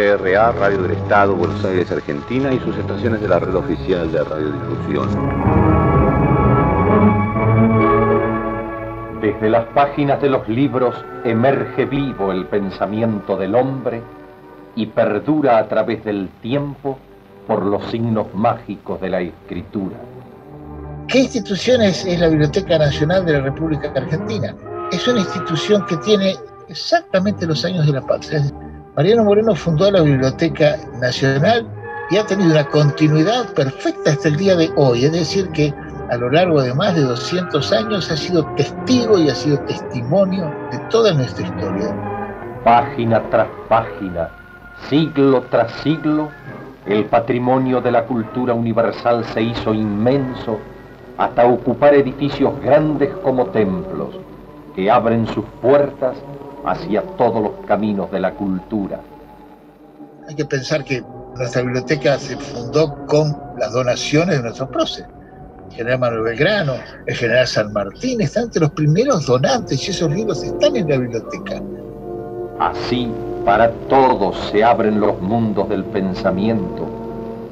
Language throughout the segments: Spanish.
LRA, Radio del Estado, Buenos Aires, Argentina y sus estaciones de la red oficial de radiodifusión. Desde las páginas de los libros emerge vivo el pensamiento del hombre y perdura a través del tiempo por los signos mágicos de la escritura. ¿Qué institución es, la Biblioteca Nacional de la República Argentina? Es una institución que tiene exactamente los años de la patria. Mariano Moreno fundó la Biblioteca Nacional y ha tenido una continuidad perfecta hasta el día de hoy, es decir, que a lo largo de más de 200 años ha sido testigo y ha sido testimonio de toda nuestra historia. Página tras página, siglo tras siglo, el patrimonio de la cultura universal se hizo inmenso hasta ocupar edificios grandes como templos que abren sus puertas hacia todos los caminos de la cultura. Hay que pensar que nuestra biblioteca se fundó con las donaciones de nuestros próceres. El general Manuel Belgrano, el general San Martín, están entre los primeros donantes y esos libros están en la biblioteca. Así, para todos se abren los mundos del pensamiento,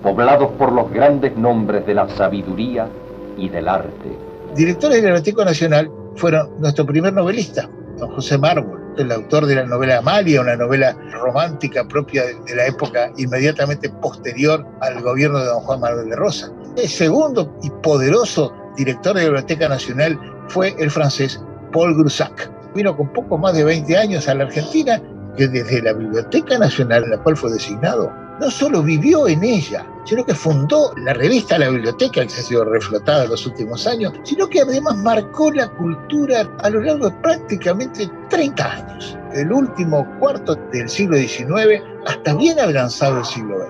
poblados por los grandes nombres de la sabiduría y del arte. Directores del Biblioteca Nacional fueron nuestro primer novelista, don José Mármol, el autor de la novela Amalia, una novela romántica propia de la época inmediatamente posterior al gobierno de don Juan Manuel de Rosa. El segundo y poderoso director de la Biblioteca Nacional fue el francés Paul Groussac. Vino con poco más de 20 años a la Argentina, que desde la Biblioteca Nacional, en la cual fue designado, no solo vivió en ella, sino que fundó la revista La Biblioteca, que se ha sido reflotada en los últimos años, sino que además marcó la cultura a lo largo de prácticamente 30 años, el último cuarto del siglo XIX hasta bien avanzado el siglo XX.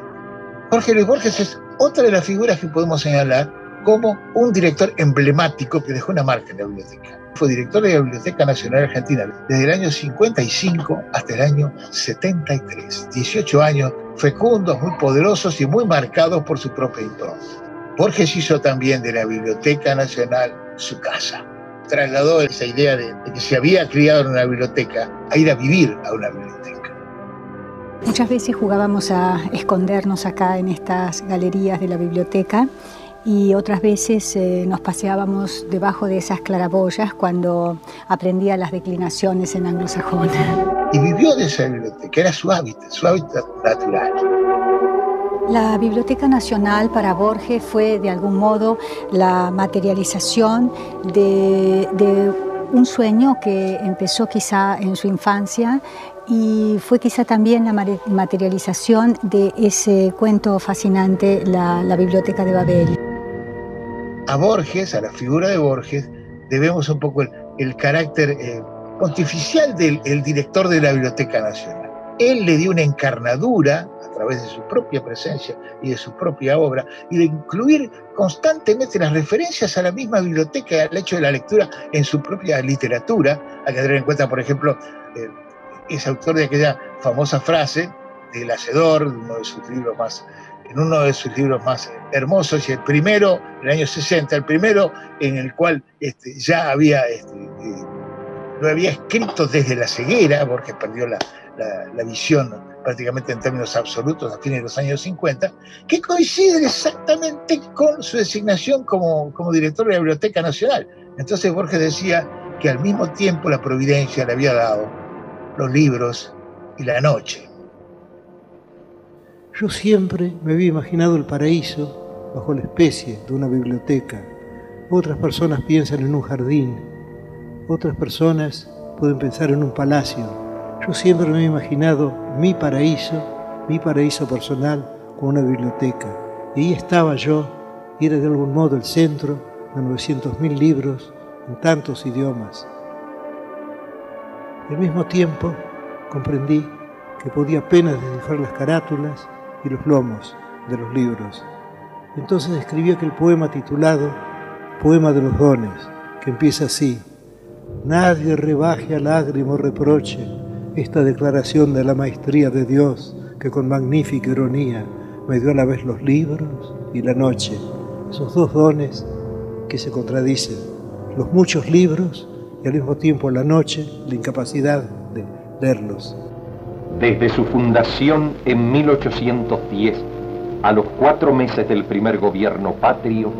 Jorge Luis Borges es otra de las figuras que podemos señalar como un director emblemático que dejó una marca en la biblioteca. Fue director de la Biblioteca Nacional Argentina desde el año 55 hasta el año 73. 18 años fecundos, muy poderosos y muy marcados por su propia impronta. Borges hizo también de la Biblioteca Nacional su casa. Trasladó esa idea de, que se había criado en una biblioteca a ir a vivir a una biblioteca. Muchas veces jugábamos a escondernos acá en estas galerías de la biblioteca y otras veces eh, nos paseábamos debajo de esas claraboyas cuando aprendía las declinaciones en anglosajón. Y vivió de esa biblioteca, era su hábitat, su hábitat natural. La Biblioteca Nacional para Borges fue de algún modo la materialización de, de un sueño que empezó quizá en su infancia y fue quizá también la materialización de ese cuento fascinante, la, la Biblioteca de Babel a Borges, a la figura de Borges, debemos un poco el, carácter eh, pontificial del director de la Biblioteca Nacional. Él le dio una encarnadura a través de su propia presencia y de su propia obra, y de incluir constantemente las referencias a la misma biblioteca y al hecho de la lectura en su propia literatura. Hay que tener en cuenta, por ejemplo, eh, es autor de aquella famosa frase del Hacedor, uno de sus libros más en uno de sus libros más hermosos, y el primero, en el año 60, el primero en el cual este, ya había, este, eh, lo había escrito desde la ceguera, porque perdió la, visión prácticamente en términos absolutos a fines de los años 50, que coincide exactamente con su designación como, como director de la Biblioteca Nacional. Entonces Borges decía que al mismo tiempo la providencia le había dado los libros y la noche. Yo siempre me había imaginado el paraíso bajo la especie de una biblioteca. Otras personas piensan en un jardín, otras personas pueden pensar en un palacio. Yo siempre me he imaginado mi paraíso, mi paraíso personal con una biblioteca. Y ahí estaba yo, y era de algún modo el centro de 900.000 libros en tantos idiomas. al mismo tiempo comprendí que podía apenas descifrar las carátulas y los lomos de los libros. Entonces escribió aquel poema titulado Poema de los Dones, que empieza así. Nadie rebaje a lágrimo reproche esta declaración de la maestría de Dios que con magnífica ironía me dio a la vez los libros y la noche, esos dos dones que se contradicen, los muchos libros y al mismo tiempo la noche, la incapacidad de leerlos. Desde su fundación en 1810, a los cuatro meses del primer gobierno patrio,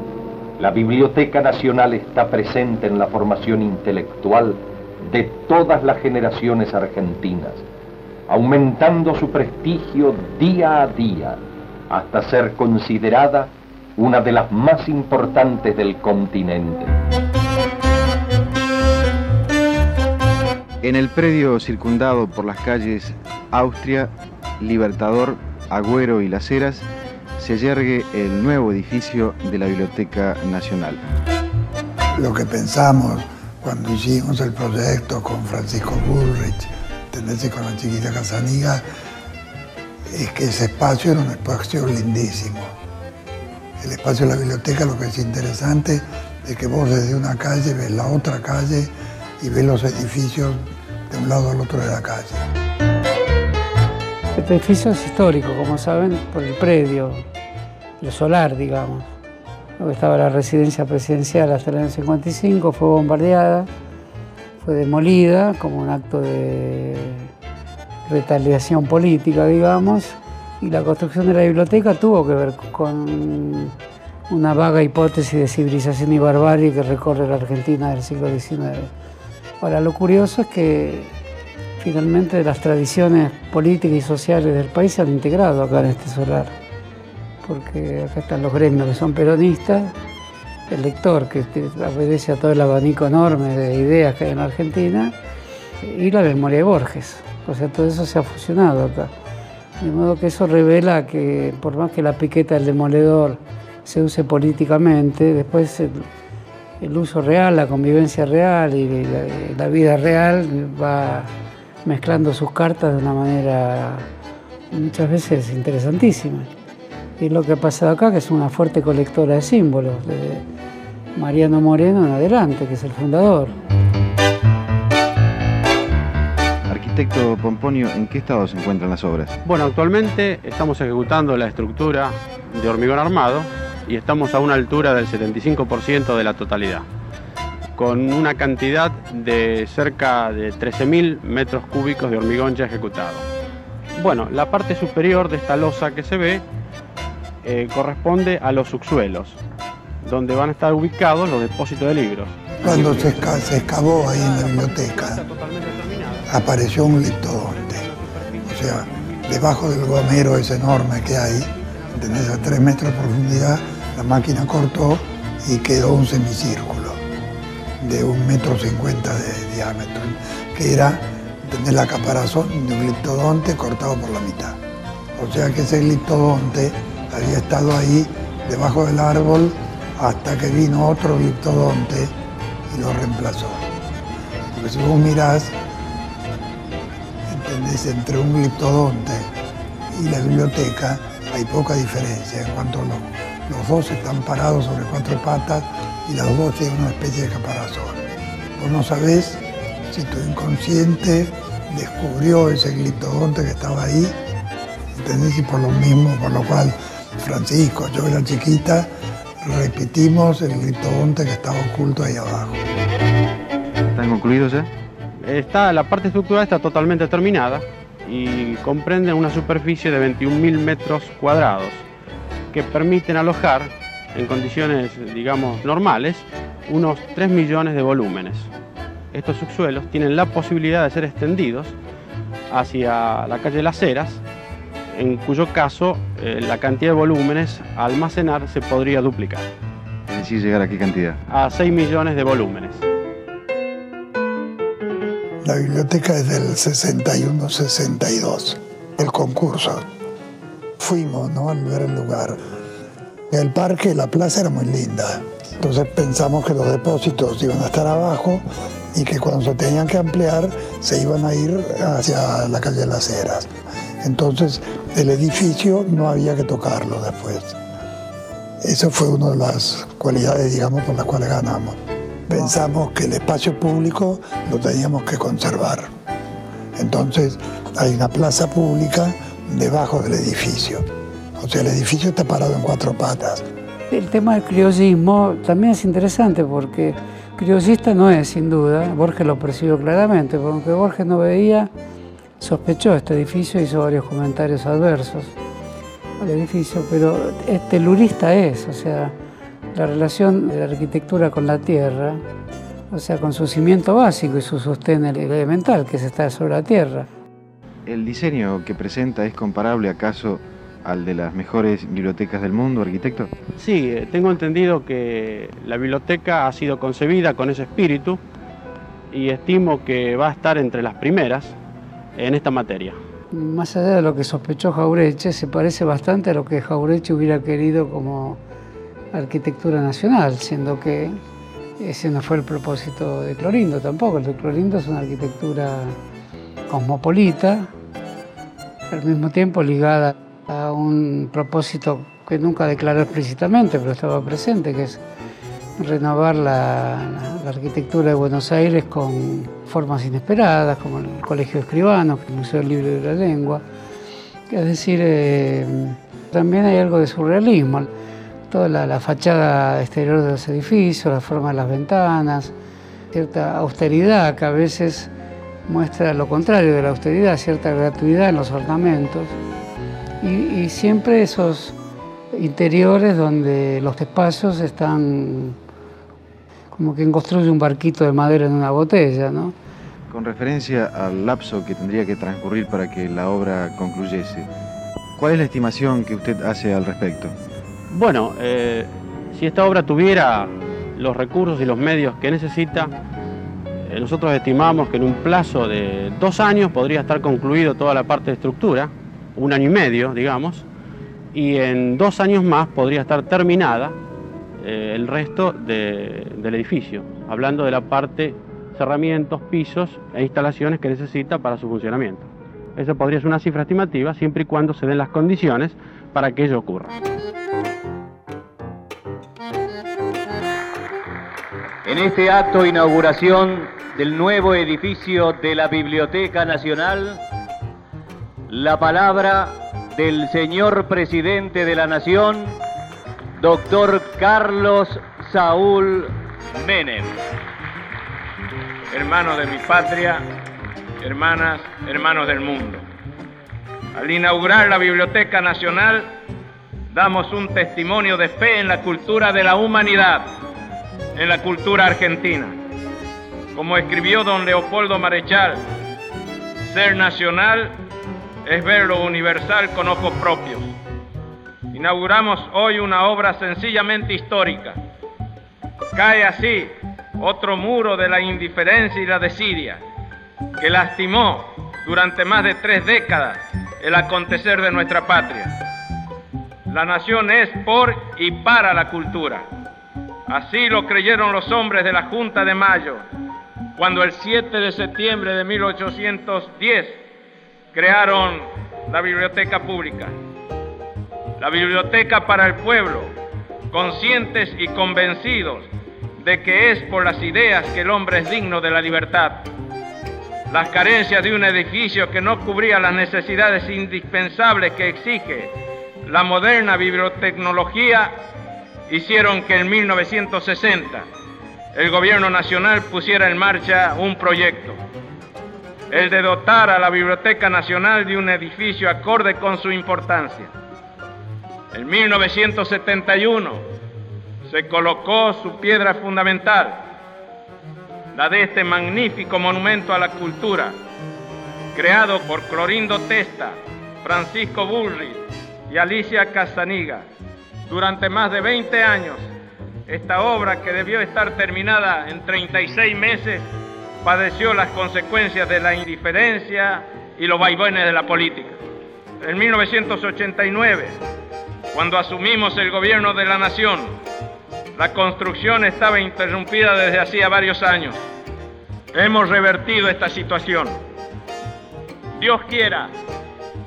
la Biblioteca Nacional está presente en la formación intelectual de todas las generaciones argentinas, aumentando su prestigio día a día hasta ser considerada una de las más importantes del continente. En el predio circundado por las calles Austria, Libertador, Agüero y Las Heras, se yergue el nuevo edificio de la Biblioteca Nacional. Lo que pensamos cuando hicimos el proyecto con Francisco Bullrich, tenderse con la chiquita Casaniga, es que ese espacio era un espacio lindísimo. El espacio de la biblioteca lo que es interesante es que vos desde una calle ves la otra calle y ves los edificios de un lado al otro de la calle. Este edificio es histórico, como saben, por el predio, el solar, digamos. Donde estaba la residencia presidencial hasta el año 55, fue bombardeada, fue demolida como un acto de retaliación política, digamos, y la construcción de la biblioteca tuvo que ver con una vaga hipótesis de civilización y barbarie que recorre la Argentina del siglo XIX. Ahora, lo curioso es que finalmente las tradiciones políticas y sociales del país se han integrado acá en este solar, porque acá están los gremios que son peronistas, el lector que obedece a todo el abanico enorme de ideas que hay en Argentina, y la memoria de Borges. O sea, todo eso se ha fusionado acá. De modo que eso revela que por más que la piqueta del demoledor se use políticamente, después el, uso real, la convivencia real y la, vida real va mezclando sus cartas de una manera muchas veces interesantísima. Y lo que ha pasado acá, que es una fuerte colectora de símbolos, de Mariano Moreno en adelante, que es el fundador. Arquitecto Pomponio, ¿en qué estado se encuentran las obras? Bueno, actualmente estamos ejecutando la estructura de hormigón armado y estamos a una altura del 75% de la totalidad, con una cantidad de cerca de 13.000 metros cúbicos de hormigón ya ejecutado. Bueno, la parte superior de esta losa que se ve eh, corresponde a los subsuelos, donde van a estar ubicados los depósitos de libros. Cuando se, excavó ahí en la biblioteca, apareció un leptodonte. O sea, debajo del gomero ese enorme que hay, tenés a tres metros de profundidad, la máquina cortó y quedó un semicírculo de un metro cincuenta de diámetro, que era tener la caparazón de un leptodonte cortado por la mitad. O sea que ese leptodonte había estado ahí debajo del árbol hasta que vino otro gliptodonte y lo reemplazó. Porque si vos mirás, entre un gliptodonte y la biblioteca hay poca diferencia en cuanto los, los dos están parados sobre cuatro patas y los dos tienen una especie de caparazón. Vos no sabés si tu inconsciente descubrió ese gliptodonte que estaba ahí, ¿entendés? Y por lo mismo, por lo cual Francisco, yo era chiquita, repetimos el gliptodonte que estaba oculto ahí abajo. ¿Están concluidos ya? Está, la parte estructural está totalmente terminada y comprende una superficie de 21.000 metros cuadrados que permiten alojar en condiciones, digamos, normales, unos 3 millones de volúmenes. Estos subsuelos tienen la posibilidad de ser extendidos hacia la calle Las Heras, en cuyo caso eh, la cantidad de volúmenes a almacenar se podría duplicar. Es decir, llegar a qué cantidad? A 6 millones de volúmenes. La biblioteca es del 61-62, el concurso. Fuimos ¿no? al ver el lugar. El parque, la plaza era muy linda. Entonces pensamos que los depósitos iban a estar abajo y que cuando se tenían que ampliar se iban a ir hacia la calle de las Heras. Entonces el edificio no había que tocarlo después. Esa fue una de las cualidades, digamos, por las cuales ganamos pensamos que el espacio público lo teníamos que conservar. Entonces hay una plaza pública debajo del edificio. O sea, el edificio está parado en cuatro patas. El tema del criollismo también es interesante porque criollista no es, sin duda, Borges lo percibió claramente, porque Borges no veía sospechó este edificio, hizo varios comentarios adversos al edificio, pero este telurista es, o sea, la relación de la arquitectura con la tierra, o sea, con su cimiento básico y su sostén elemental, que es estar sobre la tierra. ¿El diseño que presenta es comparable acaso al de las mejores bibliotecas del mundo, arquitecto? Sí, eh, tengo entendido que la biblioteca ha sido concebida con ese espíritu y estimo que va a estar entre las primeras en esta materia. Más allá de lo que sospechó Jaureche, se parece bastante a lo que Jaureche hubiera querido como arquitectura nacional, siendo que ese no fue el propósito de Clorindo tampoco. El de Clorindo es una arquitectura cosmopolita, al mismo tiempo ligada a un propósito que nunca declaró explícitamente, pero estaba presente, que es renovar la, arquitectura de Buenos Aires con formas inesperadas, como el Colegio de Escribanos, el Museo Libre de la Lengua. Es decir, eh, también hay algo de surrealismo. Toda la, fachada exterior de los edificios, la forma de las ventanas, cierta austeridad que a veces muestra lo contrario de la austeridad, cierta gratuidad en los ornamentos. Y, y siempre esos interiores donde los espacios están como quien construye un barquito de madera en una botella, ¿no? Con referencia al lapso que tendría que transcurrir para que la obra concluyese, ¿cuál es la estimación que usted hace al respecto? Bueno, eh, si esta obra tuviera los recursos y los medios que necesita, eh, nosotros estimamos que en un plazo de dos años podría estar concluido toda la parte de estructura, un año y medio, digamos, y en dos años más podría estar terminada eh, el resto del edificio, hablando de la parte cerramientos, pisos e instalaciones que necesita para su funcionamiento. Esa podría ser una cifra estimativa siempre y cuando se den las condiciones para que ello ocurra. En este acto de inauguración del nuevo edificio de la Biblioteca Nacional, la palabra del señor presidente de la Nación, doctor Carlos Saúl Menem. Hermanos de mi patria, hermanas, hermanos del mundo. Al inaugurar la Biblioteca Nacional, damos un testimonio de fe en la cultura de la humanidad, en la cultura argentina. Como escribió don Leopoldo Marechal, ser nacional es ver lo universal con ojos propios. Inauguramos hoy una obra sencillamente histórica. Cae así otro muro de la indiferencia y la desidia que lastimó durante más de tres décadas el acontecer de nuestra patria. La nación es por y para la cultura. Así lo creyeron los hombres de la Junta de Mayo, cuando el 7 de septiembre de 1810 crearon la Biblioteca Pública la biblioteca para el pueblo, conscientes y convencidos de que es por las ideas que el hombre es digno de la libertad. Las carencias de un edificio que no cubría las necesidades indispensables que exige la moderna bibliotecnología hicieron que en 1960 el gobierno nacional pusiera en marcha un proyecto, el de dotar a la Biblioteca Nacional de un edificio acorde con su importancia. En 1971 se colocó su piedra fundamental, la de este magnífico monumento a la cultura, creado por Clorindo Testa, Francisco Bullrich y Alicia Casaniga. Durante más de 20 años, esta obra que debió estar terminada en 36 meses padeció las consecuencias de la indiferencia y los vaivenes de la política. En 1989, cuando asumimos el gobierno de la nación, la construcción estaba interrumpida desde hacía varios años. Hemos revertido esta situación. Dios quiera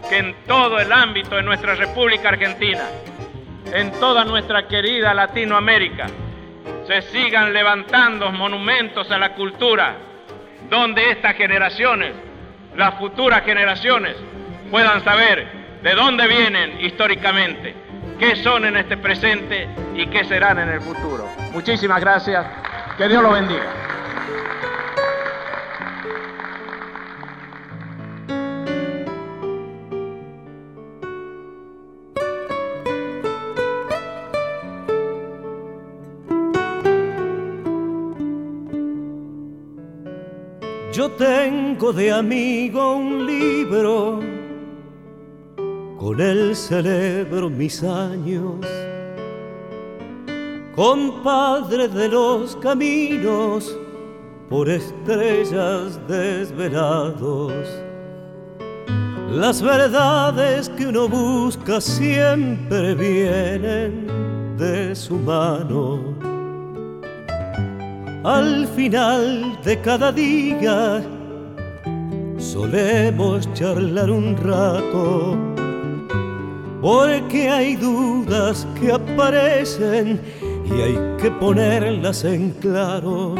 que en todo el ámbito de nuestra República Argentina, en toda nuestra querida Latinoamérica, se sigan levantando monumentos a la cultura, donde estas generaciones, las futuras generaciones, puedan saber de dónde vienen históricamente qué son en este presente y qué serán en el futuro. Muchísimas gracias. Que Dios lo bendiga. Tengo de amigo un libro, con él celebro mis años. Compadre de los caminos, por estrellas desvelados. Las verdades que uno busca siempre vienen de su mano al final de cada día solemos charlar un rato, porque hay dudas que aparecen y hay que ponerlas en claro.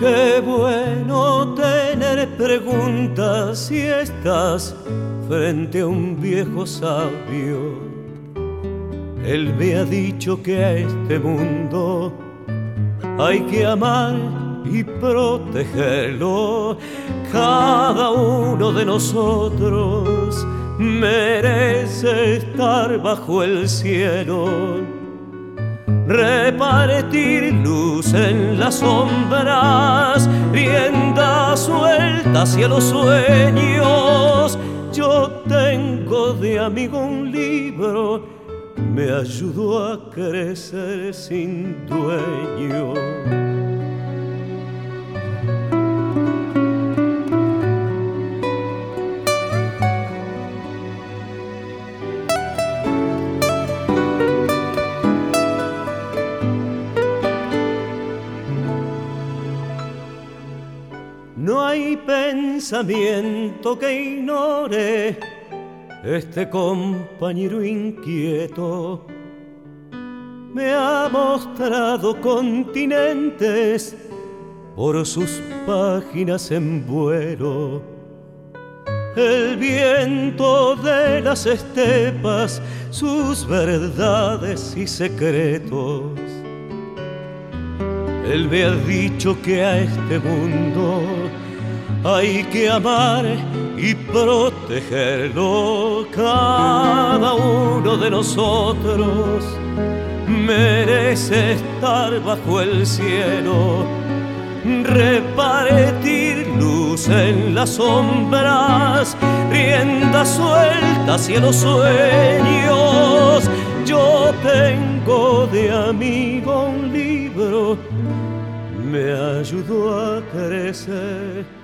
Qué bueno tener preguntas si estás frente a un viejo sabio. Él me ha dicho que a este mundo hay que amar y protegerlo. Cada uno de nosotros merece estar bajo el cielo. Repartir luz en las sombras, rienda suelta hacia los sueños. Yo tengo de amigo un libro me ayudó a crecer sin dueño. No hay pensamiento que ignore este compañero inquieto me ha mostrado continentes por sus páginas en vuelo. El viento de las estepas, sus verdades y secretos. Él me ha dicho que a este mundo hay que amar y protegerlo. Cada uno de nosotros merece estar bajo el cielo, repartir luz en las sombras, rienda suelta hacia los sueños. Yo tengo de amigo un libro, me ayudó a crecer